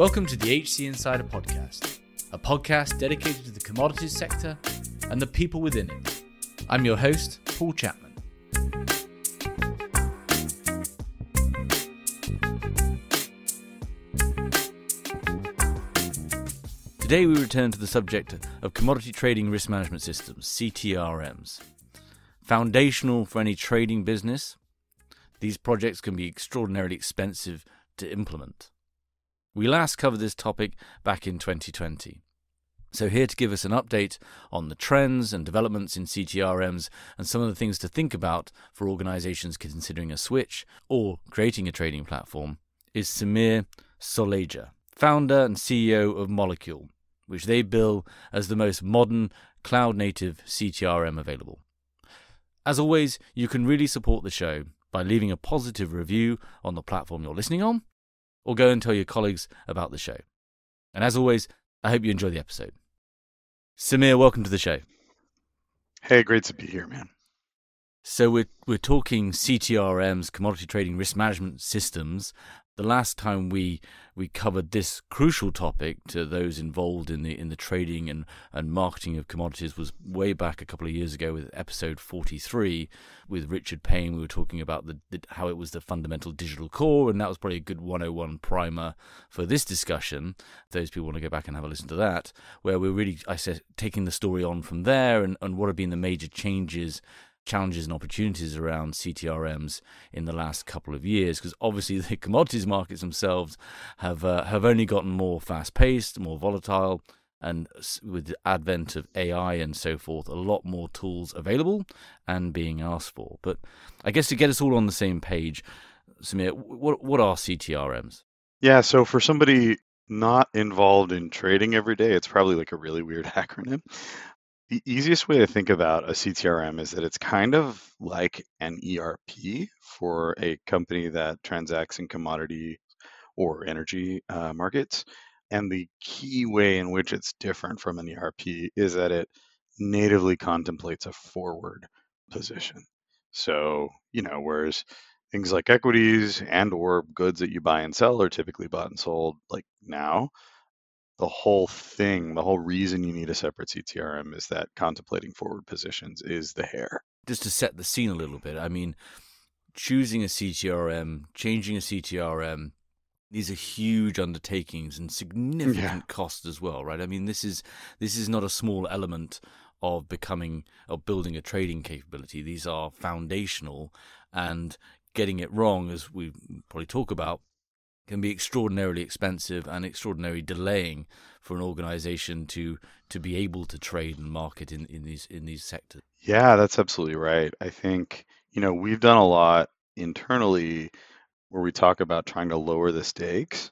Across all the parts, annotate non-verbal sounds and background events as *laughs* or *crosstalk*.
Welcome to the HC Insider Podcast, a podcast dedicated to the commodities sector and the people within it. I'm your host, Paul Chapman. Today we return to the subject of commodity trading risk management systems, CTRMs. Foundational for any trading business, these projects can be extraordinarily expensive to implement. We last covered this topic back in 2020. So, here to give us an update on the trends and developments in CTRMs and some of the things to think about for organizations considering a switch or creating a trading platform is Sameer Soleja, founder and CEO of Molecule, which they bill as the most modern cloud native CTRM available. As always, you can really support the show by leaving a positive review on the platform you're listening on or go and tell your colleagues about the show. And as always, I hope you enjoy the episode. Sameer, welcome to the show. Hey, great to be here, man. So we're we're talking CTRMs, commodity trading risk management systems, the last time we we covered this crucial topic to those involved in the in the trading and, and marketing of commodities was way back a couple of years ago with episode 43 with Richard Payne. We were talking about the, the how it was the fundamental digital core and that was probably a good 101 primer for this discussion. Those people want to go back and have a listen to that where we're really I said taking the story on from there and, and what have been the major changes challenges and opportunities around CTRMs in the last couple of years because obviously *laughs* the commodities markets themselves have uh, have only gotten more fast paced, more volatile, and with the advent of AI and so forth, a lot more tools available and being asked for. But I guess to get us all on the same page, Sameer, what what are CTRMs? Yeah, so for somebody not involved in trading every day, it's probably like a really weird *laughs* acronym. The easiest way to think about a CTRM is that it's kind of like an ERP for a company that transacts in commodity or energy uh, markets. And the key way in which it's different from an ERP is that it natively contemplates a forward position. So, you know, whereas things like equities and or goods that you buy and sell are typically bought and sold like now, the whole thing, the whole reason you need a separate CTRM is that contemplating forward positions is the hair. Just to set the scene a little bit, I mean, choosing a CTRM, changing a CTRM, these are huge undertakings and significant yeah. cost as well, right? I mean, this is this is not a small element of becoming of building a trading capability. These are foundational, and getting it wrong, as we probably talk about, can be extraordinarily expensive and extraordinarily delaying for an organization to to be able to trade and market in, in these in these sectors. Yeah, that's absolutely right. I think, you know, we've done a lot internally where we talk about trying to lower the stakes.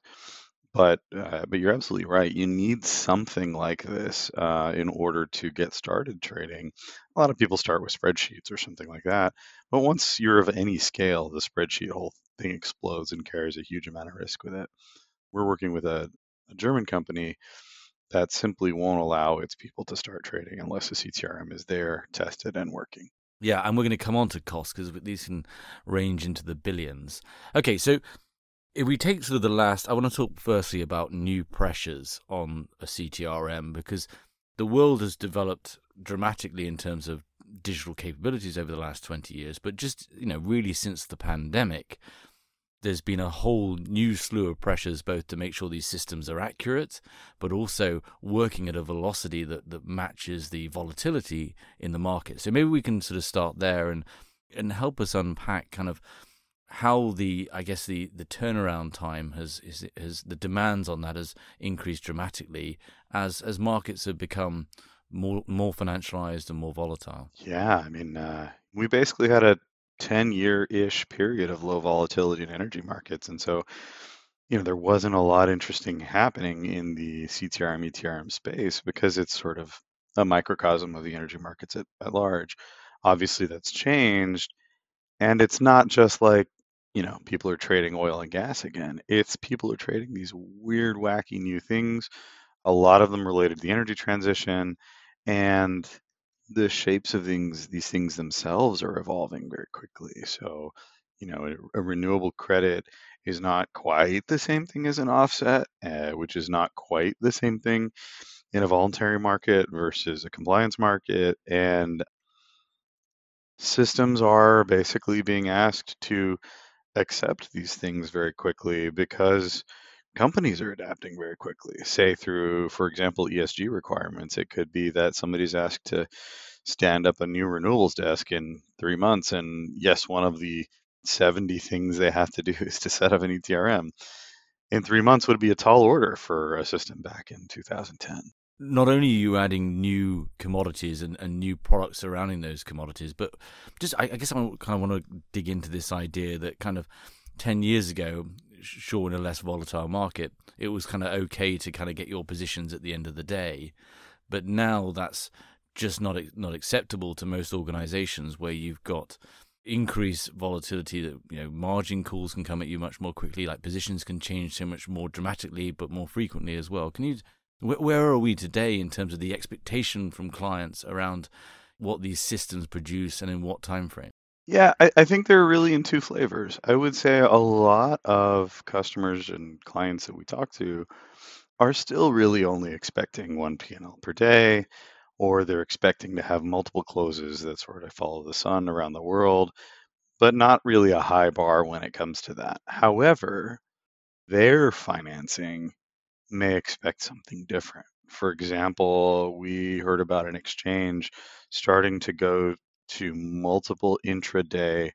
But uh, but you're absolutely right. You need something like this uh, in order to get started trading. A lot of people start with spreadsheets or something like that. But once you're of any scale, the spreadsheet whole thing explodes and carries a huge amount of risk with it. We're working with a, a German company that simply won't allow its people to start trading unless the CTRM is there, tested, and working. Yeah, and we're going to come on to costs because these can range into the billions. Okay, so if we take sort of the last, I want to talk firstly about new pressures on a CTRM because the world has developed dramatically in terms of digital capabilities over the last 20 years, but just, you know, really since the pandemic, there's been a whole new slew of pressures both to make sure these systems are accurate, but also working at a velocity that, that matches the volatility in the market. So maybe we can sort of start there and and help us unpack kind of how the I guess the, the turnaround time has is has the demands on that has increased dramatically as as markets have become more more financialized and more volatile. Yeah, I mean, uh, we basically had a 10 year ish period of low volatility in energy markets. And so, you know, there wasn't a lot interesting happening in the CTRM, ETRM space because it's sort of a microcosm of the energy markets at, at large. Obviously, that's changed. And it's not just like, you know, people are trading oil and gas again. It's people are trading these weird, wacky new things, a lot of them related to the energy transition. And the shapes of things, these things themselves are evolving very quickly. So, you know, a, a renewable credit is not quite the same thing as an offset, uh, which is not quite the same thing in a voluntary market versus a compliance market. And systems are basically being asked to accept these things very quickly because companies are adapting very quickly. Say through, for example, ESG requirements, it could be that somebody's asked to stand up a new renewables desk in three months. And yes, one of the 70 things they have to do *laughs* is to set up an ETRM. In three months would be a tall order for a system back in 2010 not only are you adding new commodities and, and new products surrounding those commodities, but just I, I guess I kind of want to dig into this idea that kind of 10 years ago, sure, in a less volatile market, it was kind of okay to kind of get your positions at the end of the day. But now that's just not not acceptable to most organizations where you've got increased volatility that you know margin calls can come at you much more quickly like positions can change so much more dramatically but more frequently as well can you where are we today in terms of the expectation from clients around what these systems produce and in what time frame yeah I, I think they're really in two flavors i would say a lot of customers and clients that we talk to are still really only expecting one p&l per day or they're expecting to have multiple closes that sort of follow the sun around the world, but not really a high bar when it comes to that. However, their financing may expect something different. For example, we heard about an exchange starting to go to multiple intraday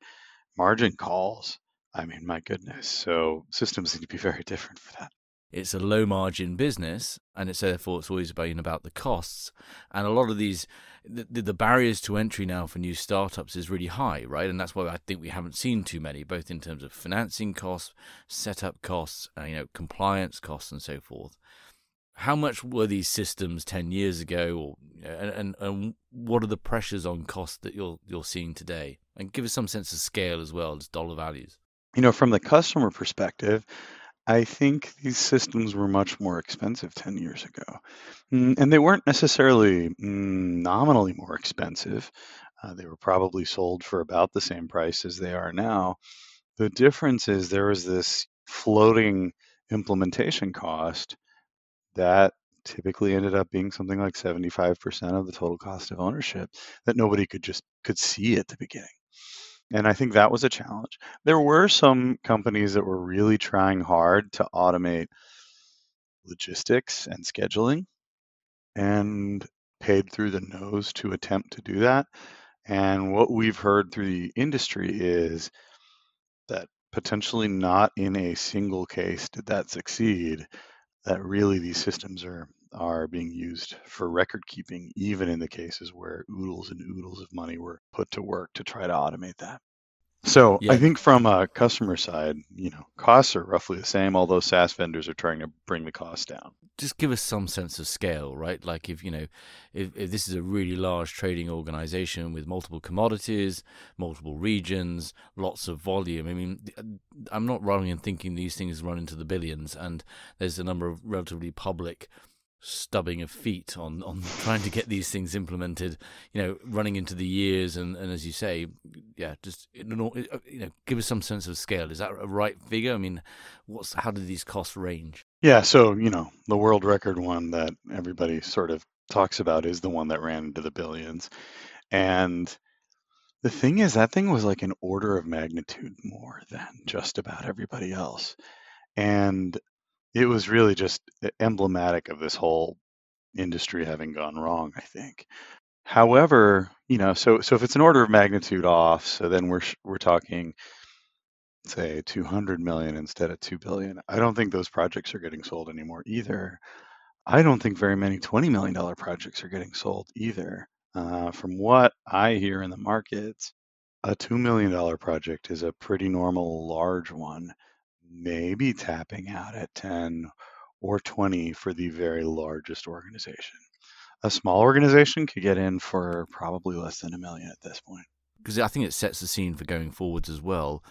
margin calls. I mean, my goodness. So systems need to be *laughs* very different for that it's a low margin business and it's therefore it's always about the costs and a lot of these the, the, barriers to entry now for new startups is really high right and that's why i think we haven't seen too many both in terms of financing costs setup costs uh, you know compliance costs and so forth how much were these systems 10 years ago or and, and, and what are the pressures on cost that you're you're seeing today and give us some sense of scale as well as dollar values you know from the customer perspective I think these systems were much more expensive 10 years ago. Mm, and they weren't necessarily mm, nominally more expensive. Uh, they were probably sold for about the same price as they are now. The difference is there was this floating implementation cost that typically ended up being something like 75% of the total cost of ownership that nobody could just could see at the beginning. And I think that was a challenge. There were some companies that were really trying hard to automate logistics and scheduling and paid through the nose to attempt to do that. And what we've heard through the industry is that potentially not in a single case did that succeed, that really these systems are are being used for record keeping, even in the cases where oodles and oodles of money were put to work to try to automate that. So yeah. I think from a customer side, you know, costs are roughly the same, although SaaS vendors are trying to bring the cost down. Just give us some sense of scale, right? Like if you know, if, if this is a really large trading organization with multiple commodities, multiple regions, lots of volume. I mean, uh, I'm not running in thinking these things run into the billions, and there's a number of relatively public stubbing of feet on on *laughs* trying to get these things implemented you know running into the years and and as you say yeah just uh, you know give us some sense of scale. Is that a right figure? I mean what's how do these costs range? Yeah so you know the world record one that everybody sort of talks about is the one that ran into the billions. And the thing is that thing was like an order of magnitude more than just about everybody else. And it was really just emblematic of this whole industry having gone wrong, I think. However, you know, so so if it's an order of magnitude off, so then we're we're talking say 200 million instead of 2 billion. I don't think those projects are getting sold anymore either. I don't think very many 20 million dollar projects are getting sold either. Uh, from what I hear in the markets, a $2 million project is a pretty normal large one maybe tapping out at 10 or 20 for the very largest organization. A small organization could get in for probably less than a million at this point. Because I think it sets the scene for going forwards as well.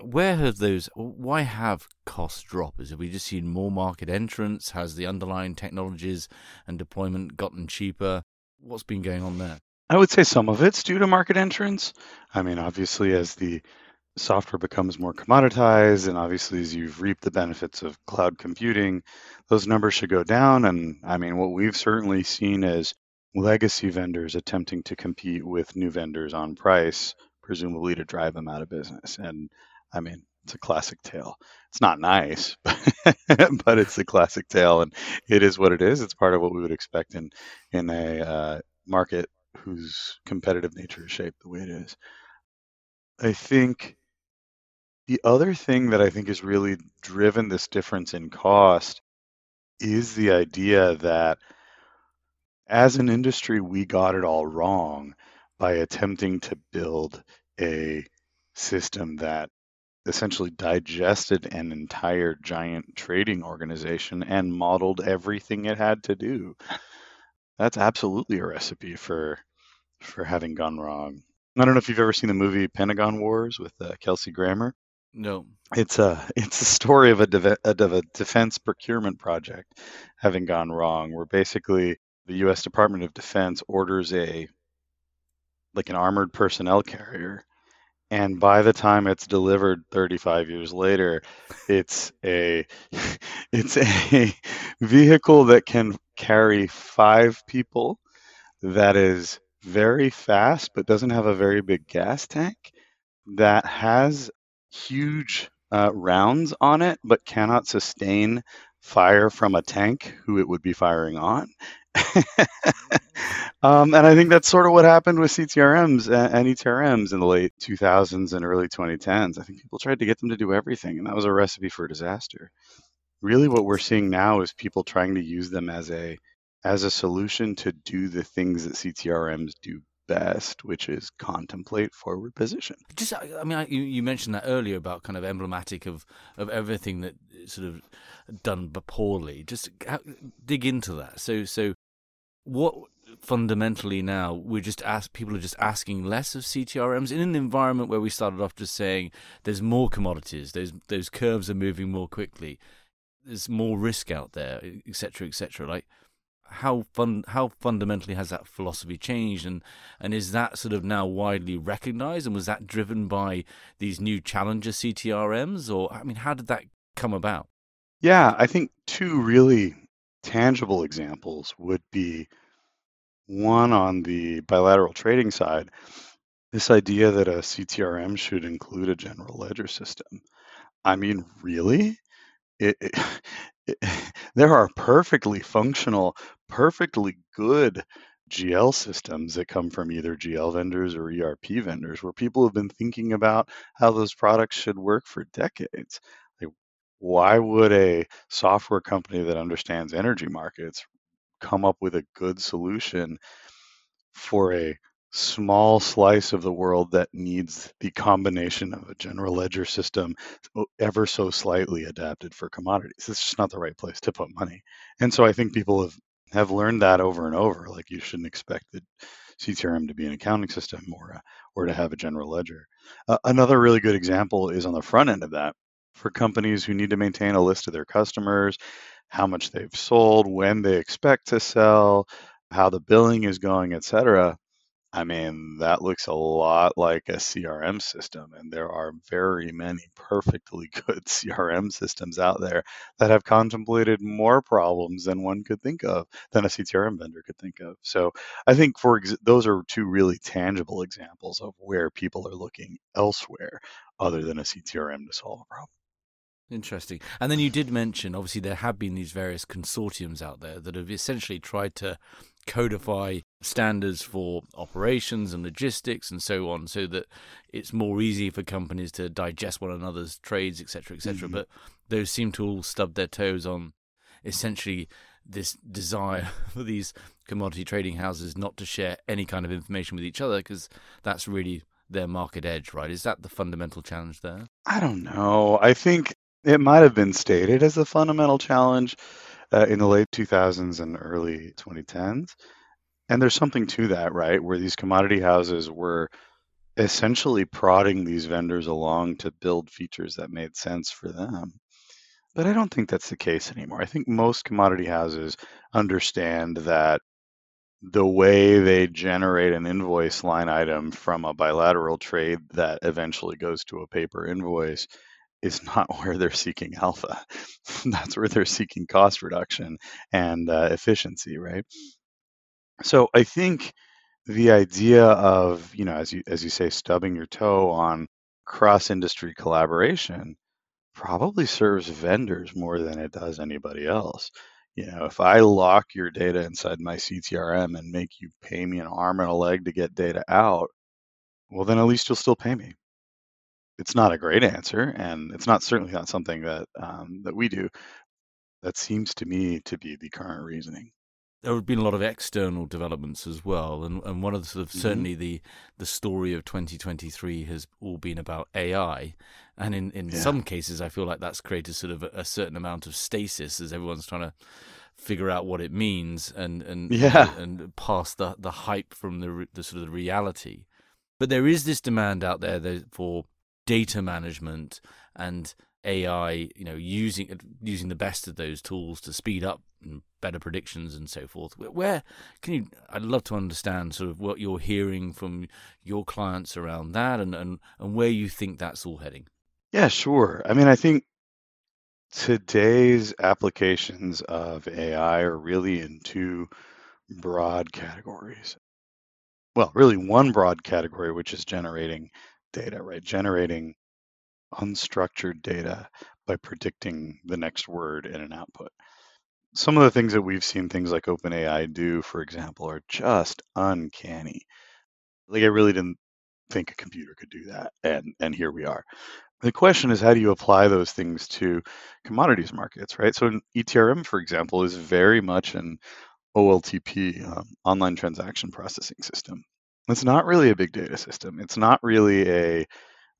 Where have those? Why have costs dropped? Is have we just seen more market entrants? Has the underlying technologies and deployment gotten cheaper? What's been going on there? I would say some of it's due to market entrance. I mean, obviously, as the software becomes more commoditized, and obviously as you've reaped the benefits of cloud computing, those numbers should go down. And I mean, what we've certainly seen is legacy vendors attempting to compete with new vendors on price, presumably to drive them out of business. And I mean, it's a classic tale. It's not nice, *laughs* but it's a classic tale, and it is what it is. It's part of what we would expect in in a uh, market whose competitive nature is shaped the way it is. I think the other thing that I think has really driven this difference in cost is the idea that as an industry, we got it all wrong by attempting to build a system that essentially digested an entire giant trading organization and modeled everything it had to do. That's absolutely a recipe for for having gone wrong. I don't know if you've ever seen the movie Pentagon Wars with uh, Kelsey Grammer. No. It's a *laughs* it's a story of a, de- of a defense procurement project having gone wrong, where basically the U.S. Department of Defense orders a like an armored personnel carrier, and by the time it's delivered 35 years later, it's a *laughs* it's a vehicle that can carry five people, that is very fast but doesn't have a very big gas tank, that has huge uh, rounds on it but cannot sustain fire from a tank who it would be firing on. *laughs* um, and I think that's sort of what happened with CTRMs and ETRMs in the late 2000s and early 2010s. I think people tried to get them to do everything, and that was a recipe for disaster. Really, what we're seeing now is people trying to use them as a as a solution to do the things that CTRMs do best, which is contemplate forward position. Just, I mean, I, you, you mentioned that earlier about kind of emblematic of, of everything that sort of done but poorly. Just how, dig into that. So, so what fundamentally now we're just ask people are just asking less of CTRMs in an environment where we started off just saying there's more commodities, those those curves are moving more quickly, there's more risk out there, etc., etc. Like how fun how fundamentally has that philosophy changed and and is that sort of now widely recognized and was that driven by these new challenger CTRMs or I mean how did that come about? Yeah, I think two really tangible examples would be one on the bilateral trading side, this idea that a CTRM should include a general ledger system. I mean, really? It, *laughs* there are perfectly functional, perfectly good GL systems that come from either GL vendors or ERP vendors where people have been thinking about how those products should work for decades. Like, why would a software company that understands energy markets come up with a good solution for a small slice of the world that needs the combination of a general ledger system ever so slightly adapted for commodities. It's just not the right place to put money. And so I think people have, have learned that over and over. Like you shouldn't expect the CTRM to be an accounting system or, a, or to have a general ledger. Uh, another really good example is on the front end of that for companies who need to maintain a list of their customers how much they've sold, when they expect to sell, how the billing is going, etc. I mean, that looks a lot like a CRM system, and there are very many perfectly *laughs* good CRM systems out there that have contemplated more problems than one could think of, than a CTRM vendor could think of. So I think for ex- those are two really tangible examples of where people are looking elsewhere other than a CTRM to solve a problem. Interesting. And then you did mention, obviously, there have been these various consortiums out there that have essentially tried to codify standards for operations and logistics and so on so that it's more easy for companies to digest one another's trades etc etc mm-hmm. but those seem to all stub their toes on essentially this desire *laughs* for these commodity trading houses not to share any kind of information with each other because that's really their market edge right? Is that the fundamental challenge there? I don't know. I think it might have been stated as a fundamental challenge uh, in the late 2000s and early 2010s. And there's something to that, right? Where these commodity houses were essentially prodding these vendors along to build features that made sense for them. But I don't think that's the case anymore. I think most commodity houses understand that the way they generate an invoice line item from a bilateral trade that eventually goes to a paper invoice is not *laughs* where they're seeking alpha. *laughs* That's where they're seeking cost reduction and uh, efficiency, right? So I think the idea of, you know, as you as you say, stubbing your toe on cross-industry collaboration probably serves vendors more than it does anybody else. You know, if I lock your data inside my CTRM and make you pay me an arm and a leg to get data out, well, then at least you'll still pay me. It's not a great answer, and it's not certainly not something that um, that we do. That seems to me to be the current reasoning there have been a lot of external developments as well, and and one of the sort of mm-hmm. certainly the the story of 2023 has all been about AI, and in in yeah. some cases I feel like that's created sort of a, a, certain amount of stasis as everyone's trying to figure out what it means and and yeah. and, and pass the the hype from the the sort of the reality, but there is this demand out there for data management and AI, you know, using using the best of those tools to speed up better predictions and so forth. Where can you? I'd love to understand sort of what you're hearing from your clients around that, and and and where you think that's all heading. Yeah, sure. I mean, I think today's applications of AI are really in two broad categories. Well, really one broad category, which is generating data, right? Generating unstructured data by predicting the next word in an output. Some of the things that we've seen things like OpenAI do, for example, are just uncanny. Like I really didn't think a computer could do that, and and here we are. The question is, how do you apply those things to commodities markets, right? So, an ETRM, for example, is very much an OLTP, um, online transaction processing system. It's not really a big data system. It's not really a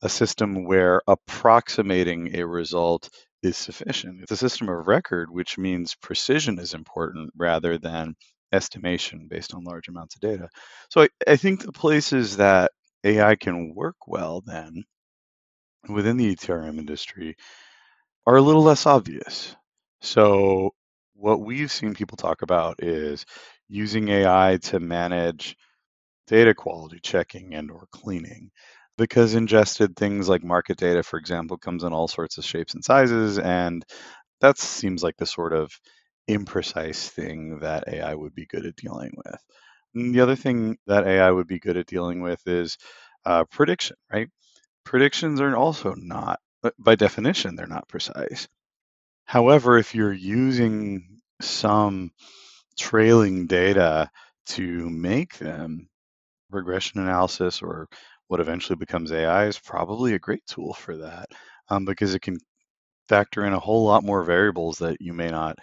a system where approximating a result is sufficient. It's a system of record, which means precision is important rather than estimation based on large amounts of data. So I, I think the places that AI can work well then within the ETRM industry are a little less obvious. So what we've seen people talk about is using AI to manage data quality checking and or cleaning because ingested things like market data, for example, comes in all sorts of shapes and sizes, and that seems like the sort of imprecise thing that AI would be good at dealing with. And the other thing that AI would be good at dealing with is uh, prediction, right? Predictions are also not, by definition, they're not precise. However, if you're using some trailing data to make them, regression analysis or what eventually becomes AI is probably a great tool for that um, because it can factor in a whole lot more variables that you may not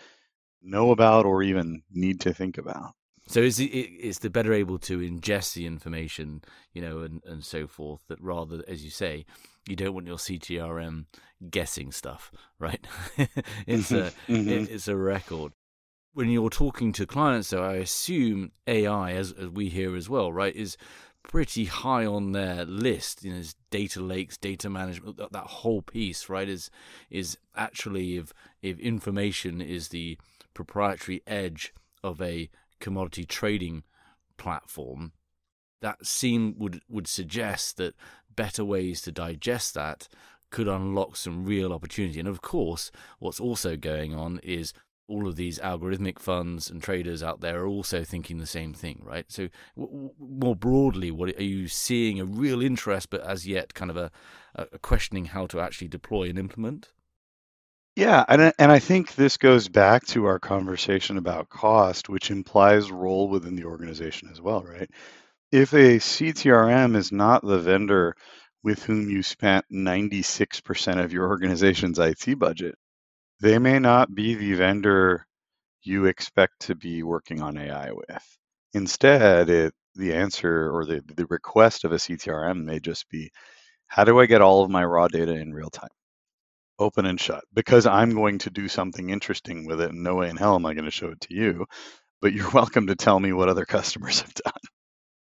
know about or even need to think about. So is it is the better able to ingest the information, you know, and, and so forth that rather, as you say, you don't want your CTRM guessing stuff, right? *laughs* it's a mm-hmm. it's a record. When you're talking to clients, though, I assume AI, as, as we hear as well, right, is pretty high on their list. You know, data lakes, data management, that, that whole piece, right? Is is actually if if information is the proprietary edge of a commodity trading platform, that seem would would suggest that better ways to digest that could unlock some real opportunity. And of course, what's also going on is all of these algorithmic funds and traders out there are also thinking the same thing, right? So, w- more broadly, what are you seeing a real interest, but as yet kind of a, a questioning how to actually deploy and implement? Yeah, and and I think this goes back to our conversation about cost, which implies role within the organization as well, right? If a CTRM is not the vendor with whom you spent 96% of your organization's IT budget, they may not be the vendor you expect to be working on AI with. Instead, it the answer or the, the request of a CTRM may just be how do I get all of my raw data in real time? Open and shut. Because I'm going to do something interesting with it, and no way in hell am I going to show it to you. But you're *laughs* welcome to tell me what other customers have done.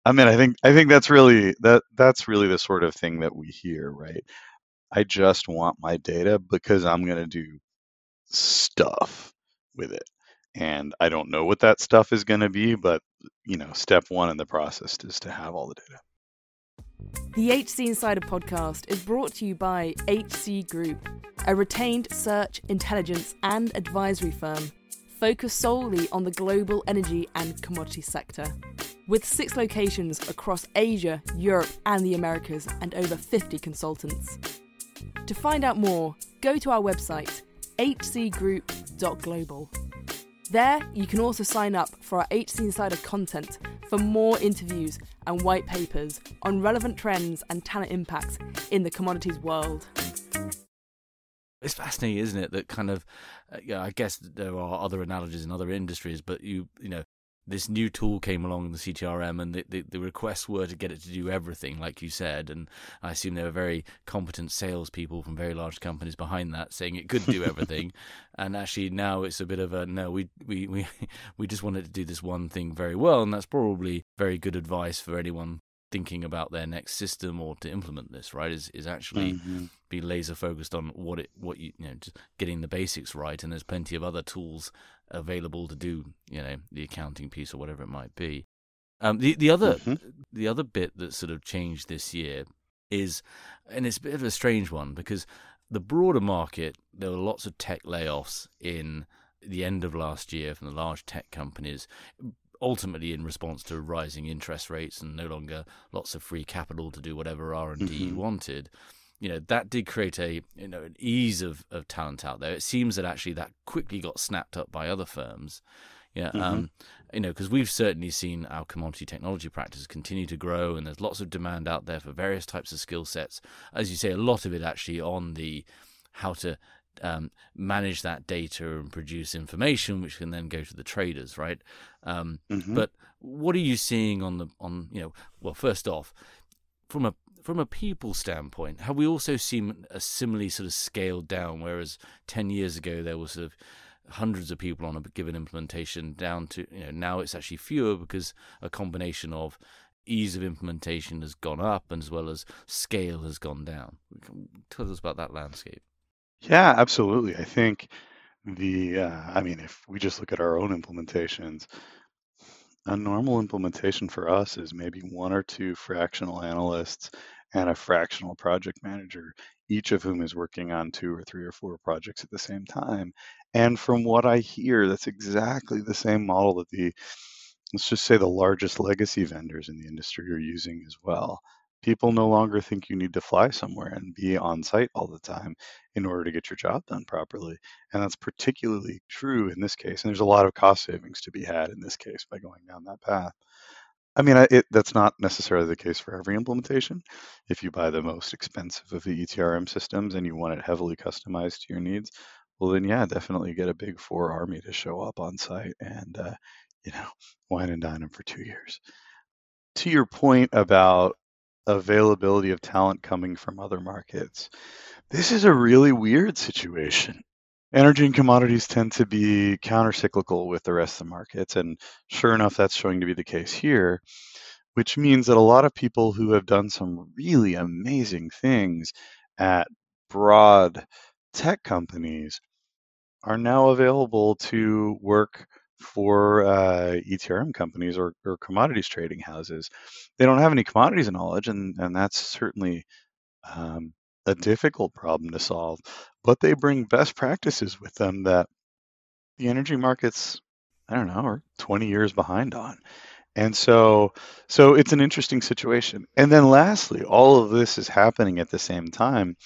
I mean, I think I think that's really that that's really the sort of thing that we hear, right? I just want my data because I'm going to do stuff with it. And I don't know what that stuff is going to be, but you know, step one in the process is to have all the data. The HC Insider podcast is brought to you by HC Group, a retained search, intelligence, and advisory firm focused solely on the global energy and commodity sector. With six locations across Asia, Europe, and the Americas, and over 50 consultants. To find out more, go to our website, hcgroup.global. There, you can also sign up for our HC Insider content for more interviews and white papers on relevant trends and talent impacts in the commodities world. It's fascinating, isn't it? That kind of, uh, yeah. I guess there are other analogies in other industries, but you, you know, this new tool came along in the CTRM, and the, the, the, requests were to get it to do everything, like you said. And I assume there were very competent salespeople from very large companies behind that, saying it could do *laughs* everything. and actually, now it's a bit of a no. We we we *laughs* we just wanted to do this one thing very well, and that's probably very good advice for anyone thinking about their next system or to implement this right is is actually mm-hmm. be laser focused on what it what you you know just getting the basics right and there's plenty of other tools available to do you know the accounting piece or whatever it might be um, the the other mm-hmm. the other bit that sort of changed this year is and it's a bit of a strange one because the broader market there were lots of tech layoffs in the end of last year from the large tech companies ultimately in response to rising interest rates and no longer lots of free capital to do whatever R and D mm-hmm. wanted. You know that did create a you know an ease of, of talent out there. It seems that actually that quickly got snapped up by other firms. Yeah, mm-hmm. um, you know, because we've certainly seen our commodity technology practice continue to grow, and there's lots of demand out there for various types of skill sets. As you say, a lot of it actually on the how to um, manage that data and produce information, which can then go to the traders, right? Um, mm-hmm. But what are you seeing on the on you know? Well, first off, from a from a people standpoint, have we also seen a similarly sort of scaled down? Whereas ten years ago there was sort of hundreds of people on a given implementation, down to you know now it's actually fewer because a combination of ease of implementation has gone up, and as well as scale has gone down. Tell us about that landscape. Yeah, absolutely. I think the, uh, I mean, if we just look at our own implementations, a normal implementation for us is maybe one or two fractional analysts and a fractional project manager, each of whom is working on two or three or four projects at the same time. And from what I hear, that's exactly the same model that the, let's just say the largest legacy vendors in the industry are using as well people no longer think you need to fly somewhere and be on site all the time in order to get your job done properly. And that's particularly true in this case. And there's a lot of cost savings to be had in this case by going down that path. I mean, it, that's not necessarily the case for every implementation. If you buy the most expensive of the ETRM systems and you want it heavily customized to your needs, well, then yeah, definitely get a big four army to show up on site and, uh, you know, *laughs* wine and dine them for two years. To your point about availability of talent coming from other markets. This is a really weird situation. Energy and commodities tend to be countercyclical with the rest of the markets. And sure enough, that's showing to be the case here, which means that a lot of people who have done some really amazing things at broad tech companies are now available to work for uh, ETRM companies or, or commodities trading houses. They don't have any commodities knowledge, and, and that's certainly um, a difficult problem to solve. But they bring best practices with them that the energy markets, I don't know, are 20 years behind on. And so, so it's an interesting situation. And then, lastly, all of this is happening at the same time,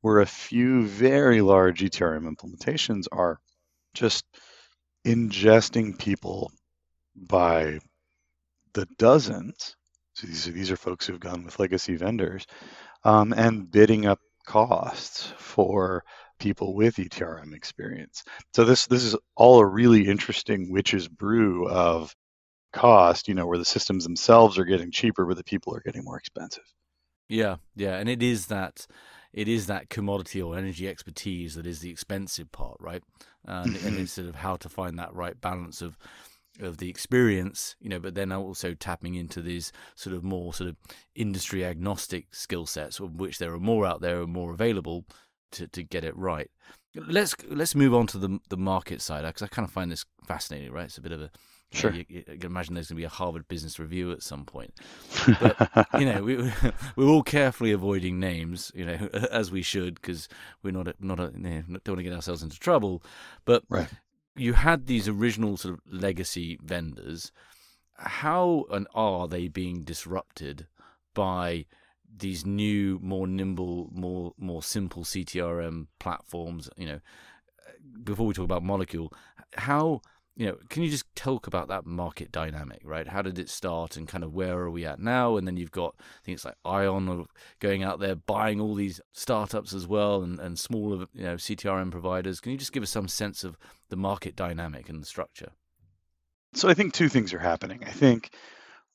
where a few very large ETRM implementations are just ingesting people by the dozens. So these are, these are folks who've gone with legacy vendors um, and bidding up costs for people with ETRM experience. So this this is all a really interesting witch's brew of cost, you know, where the systems themselves are getting cheaper, but the people are getting more expensive. Yeah, yeah, and it is that it is that commodity or energy expertise that is the expensive part, right? And, mm-hmm. and sort of how to find that right balance of of the experience, you know, but then also tapping into these sort of more sort of industry agnostic skill sets, of which there are more out there and more available to, to get it right. let's let's move on to the the market side because I kind of find this fascinating. Right, it's a bit of a Sure. You, you, can imagine there's going to be a Harvard Business Review at some point. *laughs* But you know, we, *laughs* we're all carefully avoiding names, you know, *laughs* as we should because we're not a, not a, you know, don't want to get ourselves into trouble. But right. you had these original sort of legacy vendors. How and are they being disrupted by these new, more nimble, more more simple CTRM platforms? You know, before we talk about Molecule, how you know, can you just talk about that market dynamic, right? How did it start and kind of where are we at now? And then you've got things like Ion going out there buying all these startups as well and, and smaller, you know, CTRM providers. Can you just give us some sense of the market dynamic and the structure? So I think two things are happening. I think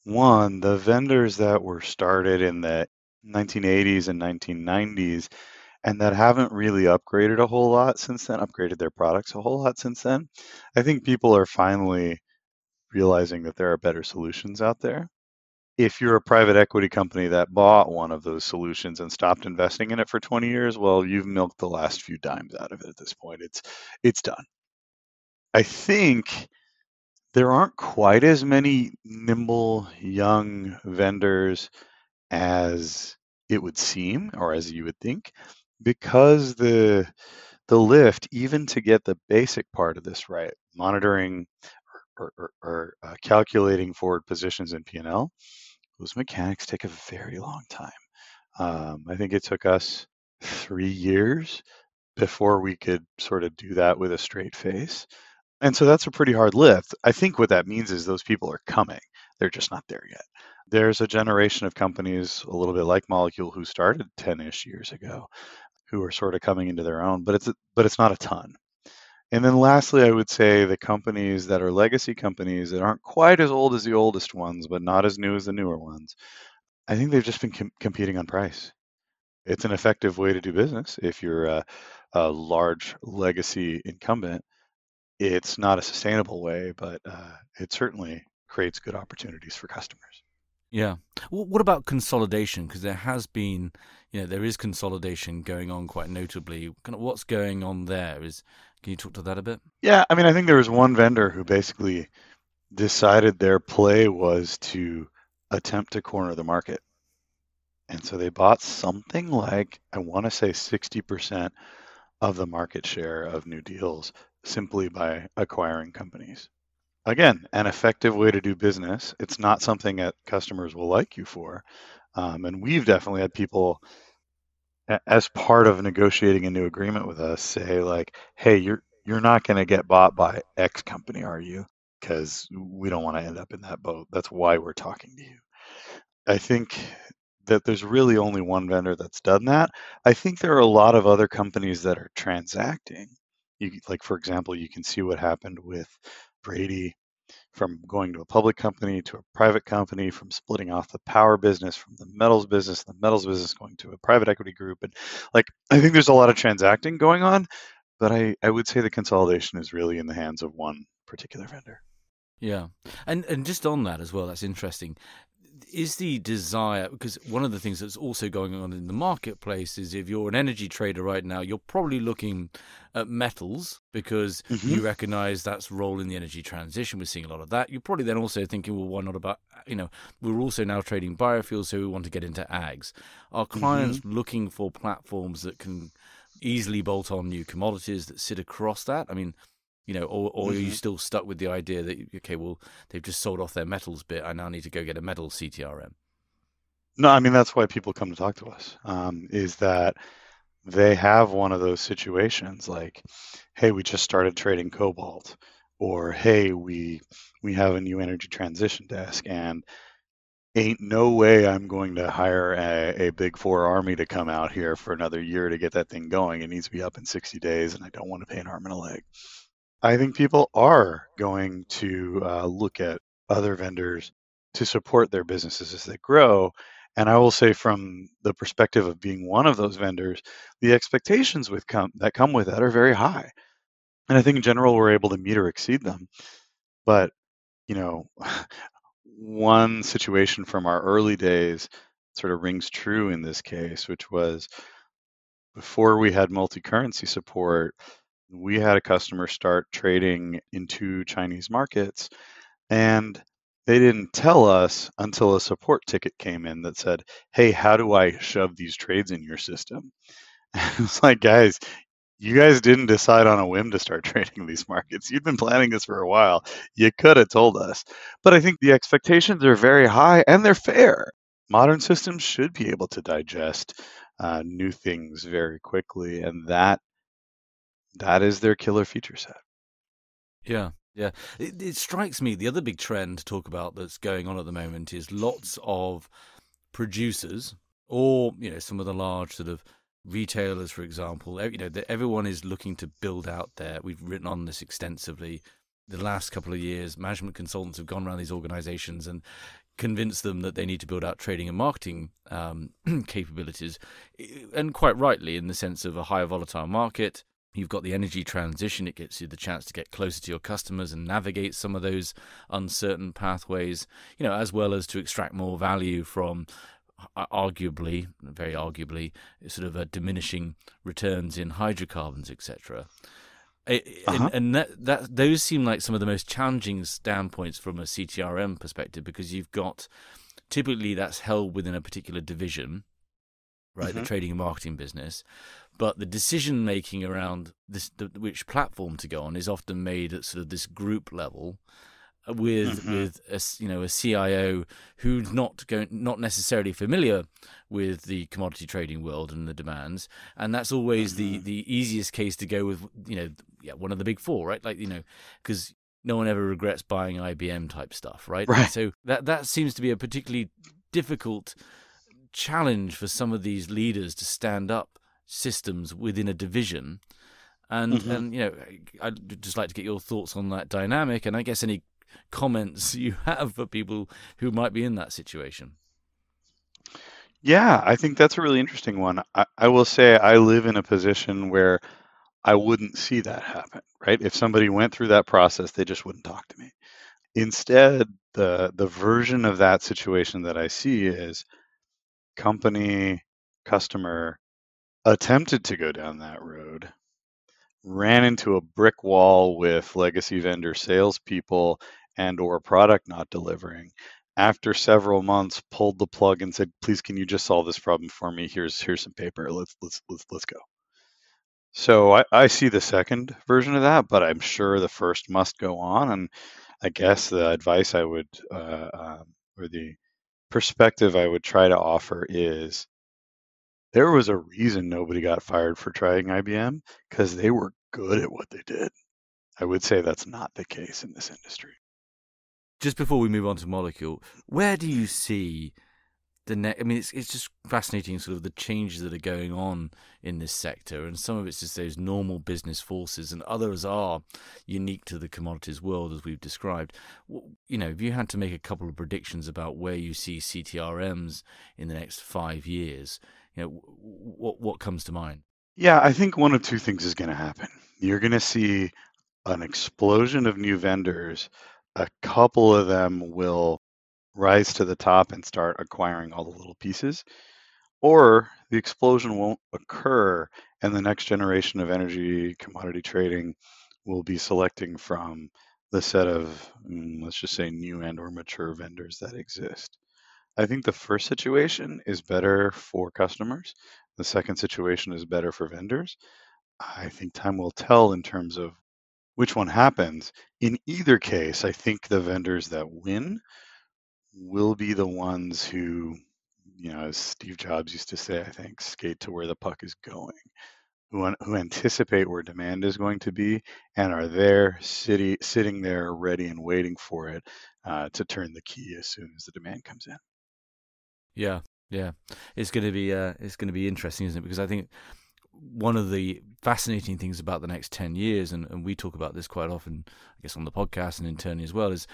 one, the vendors that were started in the 1980s and 1990s and that haven't really upgraded a whole lot since then, upgraded their products a whole lot since then. I think people are finally realizing that there are better solutions out there. If you're a private equity company that bought one of those solutions and stopped investing in it for 20 years, well, you've milked the last few dimes out of it at this point. It's it's done. I think there aren't quite as many nimble young vendors as it would seem or as you would think because the the lift, even to get the basic part of this right, monitoring or, or, or uh, calculating forward positions in P&L, those mechanics take a very long time. Um, I think it took us three years before we could sort of do that with a straight face. And so that's a pretty hard lift. I think what that means is those people are coming. They're just not there yet. There's a generation of companies, a little bit like Molecule, who started 10 ish years ago, who are sort of coming into their own, but it's but it's not a ton. And then lastly, I would say the companies that are legacy companies that aren't quite as old as the oldest ones, but not as new as the newer ones. I think they've just been com- competing on price. It's an effective way to do business if you're a, a large legacy incumbent. It's not a sustainable way, but uh, it certainly creates good opportunities for customers. Yeah. What about consolidation? Because there has been, you know, there is consolidation going on quite notably. Kind of what's going on there? Is can you talk to that a bit? Yeah, I mean, I think there was one vendor who basically decided their play was to attempt to corner the market, and so they bought something like I want to say sixty percent of the market share of new deals simply by acquiring companies again, an effective way to do business. It's not something that customers will like you for. Um, and we've definitely had people, as part of negotiating a new agreement with us, say like, "Hey, you're you're not going to get bought by X company, are you? Because we don't want to end up in that boat. That's why we're talking to you." I think that there's really only one vendor that's done that. I think there are a lot of other companies that are transacting. You, like for example, you can see what happened with Brady from going to a public company to a private company, from splitting off the power business from the metals business, the metals business going to a private equity group. And like, I think there's a lot of transacting going on, but I, I would say the consolidation is really in the hands of one particular vendor. Yeah. And and just on that as well, that's interesting is the desire because one of the things that's also going on in the marketplace is if you're an energy trader right now you're probably looking at metals because mm-hmm. you recognize that's role in the energy transition we're seeing a lot of that you're probably then also thinking well why not about you know we're also now trading biofuels so we want to get into ags are clients mm-hmm. looking for platforms that can easily bolt on new commodities that sit across that i mean you know, or, or mm-hmm. are you still stuck with the idea that okay, well, they've just sold off their metals bit. I now need to go get a metal CTRM. No, I mean that's why people come to talk to us. Um, is that they have one of those situations like, hey, we just started trading cobalt, or hey, we we have a new energy transition desk, and ain't no way I'm going to hire a, a, big four army to come out here for another year to get that thing going. It needs to be up in 60 days, and I don't want to pay an arm and a leg. I think people are going to uh, look at other vendors to support their businesses as they grow. And I will say, from the perspective of being one of those vendors, the expectations with come, that come with that are very high. And I think in general, we're able to meet or exceed them. But, you know, *laughs* one situation from our early days sort of rings true in this case, which was before we had multi-currency support, we had a customer start trading into Chinese markets and they didn't tell us until a support ticket came in that said, Hey, how do I shove these trades in your system? *laughs* It's like, guys, you guys didn't decide on a whim to start *laughs* trading these markets. You've been planning this for a while. You could have told us. But I think the expectations are very high and they're fair. Modern systems should be able to digest uh, new things very quickly, and that that is their killer feature set. Yeah, yeah. It, it strikes me the other big trend to talk about that's going on at the moment is lots of producers, or you know, some of the large sort of retailers, for example. You know, everyone is looking to build out there. We've written on this extensively. The last couple of years, management consultants have gone around these organizations and convinced them that they need to build out trading and marketing um, *clears throat* capabilities, and quite rightly, in the sense of a higher volatile market, You've got the energy transition. It gets you the chance to get closer to your customers and navigate some of those uncertain pathways, you know, as well as to extract more value from uh, arguably, very arguably, sort of a diminishing returns in hydrocarbons, etc. Uh-huh. And, and that, that those seem like some of the most challenging standpoints from a CTRM perspective because you've got typically that's held within a particular division, right? Mm-hmm. The trading and marketing business but the decision making around this, the, which platform to go on, is often made at sort of this group level, uh, with mm-hmm. with a you know a CIO who's not going not necessarily familiar with the commodity trading world and the demands, and that's always mm-hmm. the the easiest case to go with you know yeah one of the big four right like you know because no one ever regrets buying IBM type stuff right, right. so that that seems to be a particularly difficult challenge for some of these leaders to stand up systems within a division. And mm-hmm. and you know, I'd just like to get your thoughts on that dynamic, and I guess any comments *laughs* you have for people who might be in that situation. Yeah, I think that's a really interesting one. I, I will say I live in a position where I wouldn't see that happen, right? If somebody went through that process, they just wouldn't talk to me. Instead, the the version of that situation that I see is company, customer, attempted to go down that road, ran into a brick wall with legacy vendor salespeople and or product not delivering. After several months, pulled the plug and said, "Please, can you just solve this problem for me? Here's here's some paper. Let's let's let's let's go." So I, I see the second version of that, but I'm sure the first must go on. And I guess the advice I would uh, um, or the perspective I would try to offer is there was a reason nobody got fired for trying IBM because they were good at what they did. I would say that's not the case in this industry. Just before we move on to Molecule, where do you see the? I mean, it's it's just fascinating, sort of the changes that are going on in this sector, and some of it's just those normal business forces, and others are unique to the commodities world, as we've described. You know, if you had to make a couple of predictions about where you see CTRMs in the next five years, you know, what what comes to mind? Yeah, I think one of two things is going to happen. You're going to see an explosion of new vendors. A couple of them will rise to the top and start acquiring all the little pieces, or the explosion won't occur, and the next generation of energy commodity trading will be selecting from the set of mm, let's just say new and or mature vendors that exist. I think the first situation is better for customers. The second situation is better for vendors. I think time will tell in terms of which one happens. In either case, I think the vendors that win will be the ones who, you know, as Steve Jobs used to say, I think, skate to where the puck is going, who, who anticipate where demand is going to be and are there city, sitting there ready and waiting for it uh, to turn the key as soon as the demand comes in. Yeah, yeah, it's going to be uh, it's going to be interesting, isn't it? Because I think one of the fascinating things about the next ten years, and, and we talk about this quite often, I guess, on the podcast and internally as well, is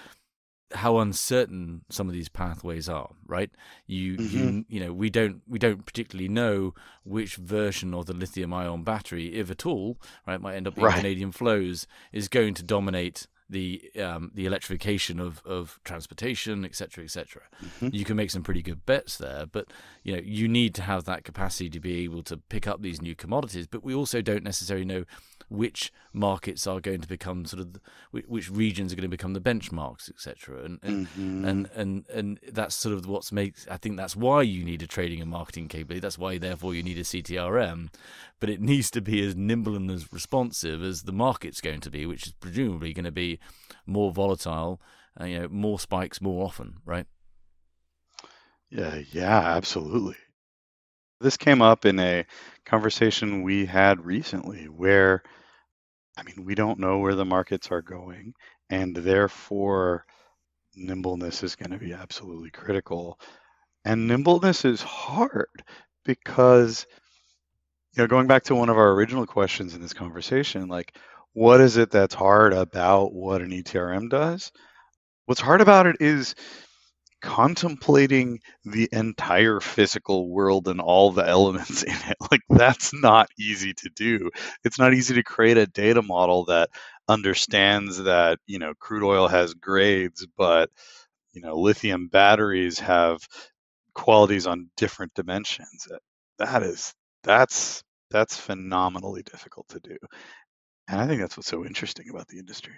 how uncertain some of these pathways are right you mm-hmm. you you know we don't we don't particularly know which version of the lithium ion battery if at all right might end up being right. Canadian flows is going to dominate the um, the electrification of, of transportation, etc., etc. Mm-hmm. You can make some pretty good bets there, but you know you need to have that capacity to be able to pick up these new commodities. But we also don't necessarily know which markets are going to become sort of which regions are going to become the benchmarks, etc. And and, mm-hmm. and and and that's sort of what's makes. I think that's why you need a trading and marketing capability. That's why, therefore, you need a CTRM. But it needs to be as nimble and as responsive as the market's going to be, which is presumably going to be more volatile. Uh, you know, more spikes more often, right? Yeah, yeah, absolutely. This came up in a conversation we had recently where I mean, we don't know where the markets are going, and therefore nimbleness is going to be absolutely critical. And nimbleness is hard because, you know, going back to one of our original questions in this conversation, like, what is it that's hard about what an ETRM does? What's hard about it is contemplating the entire physical world and all the *laughs* elements in it. Like that's not easy to do. It's not easy to create a data model that understands that you know crude oil has grades but you know lithium batteries have qualities on different dimensions. That is that's that's phenomenally difficult to do and i think that's what's so interesting about the industry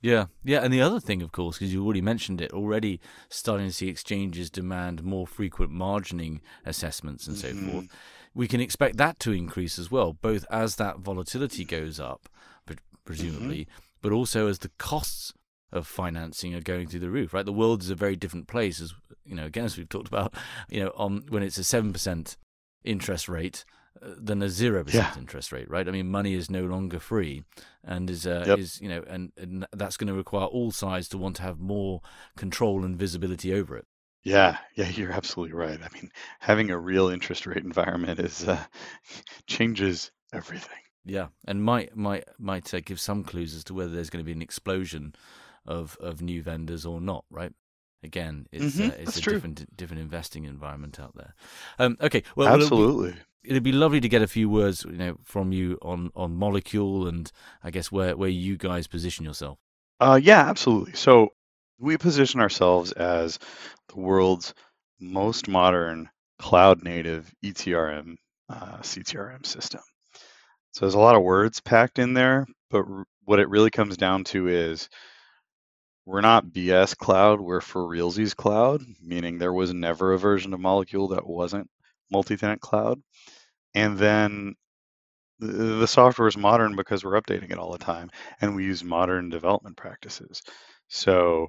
yeah, yeah, and the other thing, of course, because you already mentioned it, already starting to see exchanges demand more frequent margining assessments and so mm-hmm. forth. We can expect that to increase as well, both as that volatility goes up, presumably, mm-hmm. but also as the costs of financing are going through the roof. Right, the world is a very different place, as you know. Again, as we've talked about, you know, on when it's a seven percent interest rate than a zero percent yeah. interest rate, right? I mean, money is no longer free, and is uh, yep. is you know, and, and that's going to require all sides to want to have more control and visibility over it. Yeah, yeah, you're absolutely right. I mean, having a real interest rate environment is uh, *laughs* changes everything. Yeah, and might might might uh, give some clues as to whether there's going to be an explosion of of new vendors or not, right? Again, it's mm-hmm, uh, it's a true. different different investing environment out there. Um, okay, well, absolutely it'd be lovely to get a few words, you know, from you on on molecule and I guess where where you guys position yourself. Uh, yeah, absolutely. So we position ourselves as the world's most modern cloud native ETRM uh, CTRM system. So there's a lot of words packed in there, but r- what it really comes down to is we're not BS cloud, we're for realsies cloud, meaning there was never a version of Molecule that wasn't multi-tenant cloud. And then the software is modern because we're updating it all the time and we use modern development practices. So,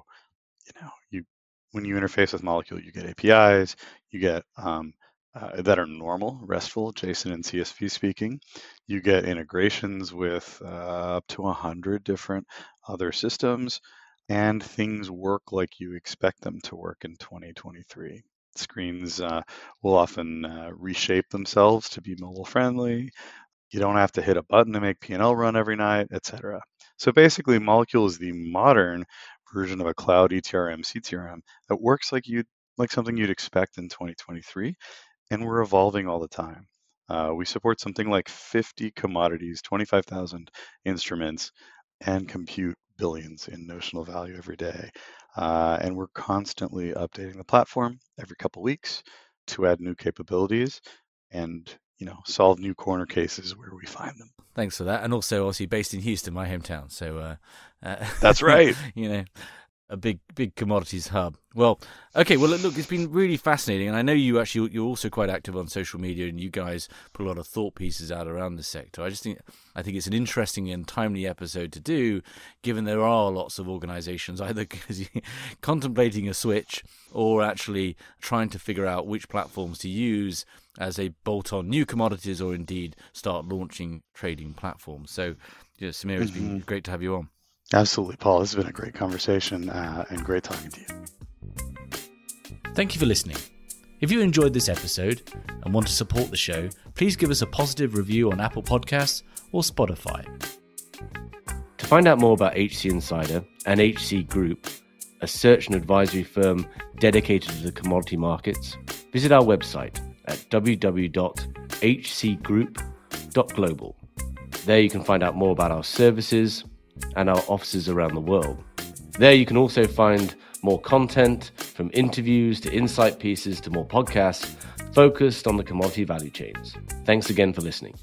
you know, you when you interface with Molecule, you get APIs, you get um, uh, that are normal, RESTful, JSON and CSV speaking. You get integrations with uh, up to 100 different other systems, and things work like you expect them to work in 2023 screens uh, will often uh, reshape themselves to be mobile friendly. You don't have to hit a button to make P&L run every night, etc. So basically, Molecule is the modern version of a cloud ETRM CTRM that works like you like something you'd expect in 2023, and we're evolving all the time. Uh, we support something like 50 commodities, 25,000 instruments, and compute billions in notional value every day. Uh, and we're constantly updating the platform every couple weeks to add new capabilities and you know solve new corner cases where we find them. Thanks for that, and also obviously based in Houston, my hometown. So uh, uh, that's *laughs* right. you know, a big big commodities hub. Well, okay. Well, look, it's been really fascinating, and I know you actually you're also quite active on social media, and you guys put a lot of thought pieces out around the sector. I just think I think it's an interesting and timely episode to do, given there are lots of organisations *laughs* either *laughs* contemplating a switch or actually trying to figure out which platforms to use as they bolt on new commodities, or indeed start launching trading platforms. So, yeah, Sameer, it's been mm-hmm. great to have you on. Absolutely, Paul. This has been a great conversation uh, and great talking to you. Thank you for listening. If you enjoyed this episode and want to support the show, please give us a positive review on Apple Podcasts or Spotify. To find out more about HC Insider and HC Group, a search and advisory firm dedicated to the commodity markets, visit our website at www.hcgroup.global. There you can find out more about our services and our offices around the world. There you can also find more content from interviews to insight pieces to more podcasts focused on the commodity value chains. Thanks again for listening.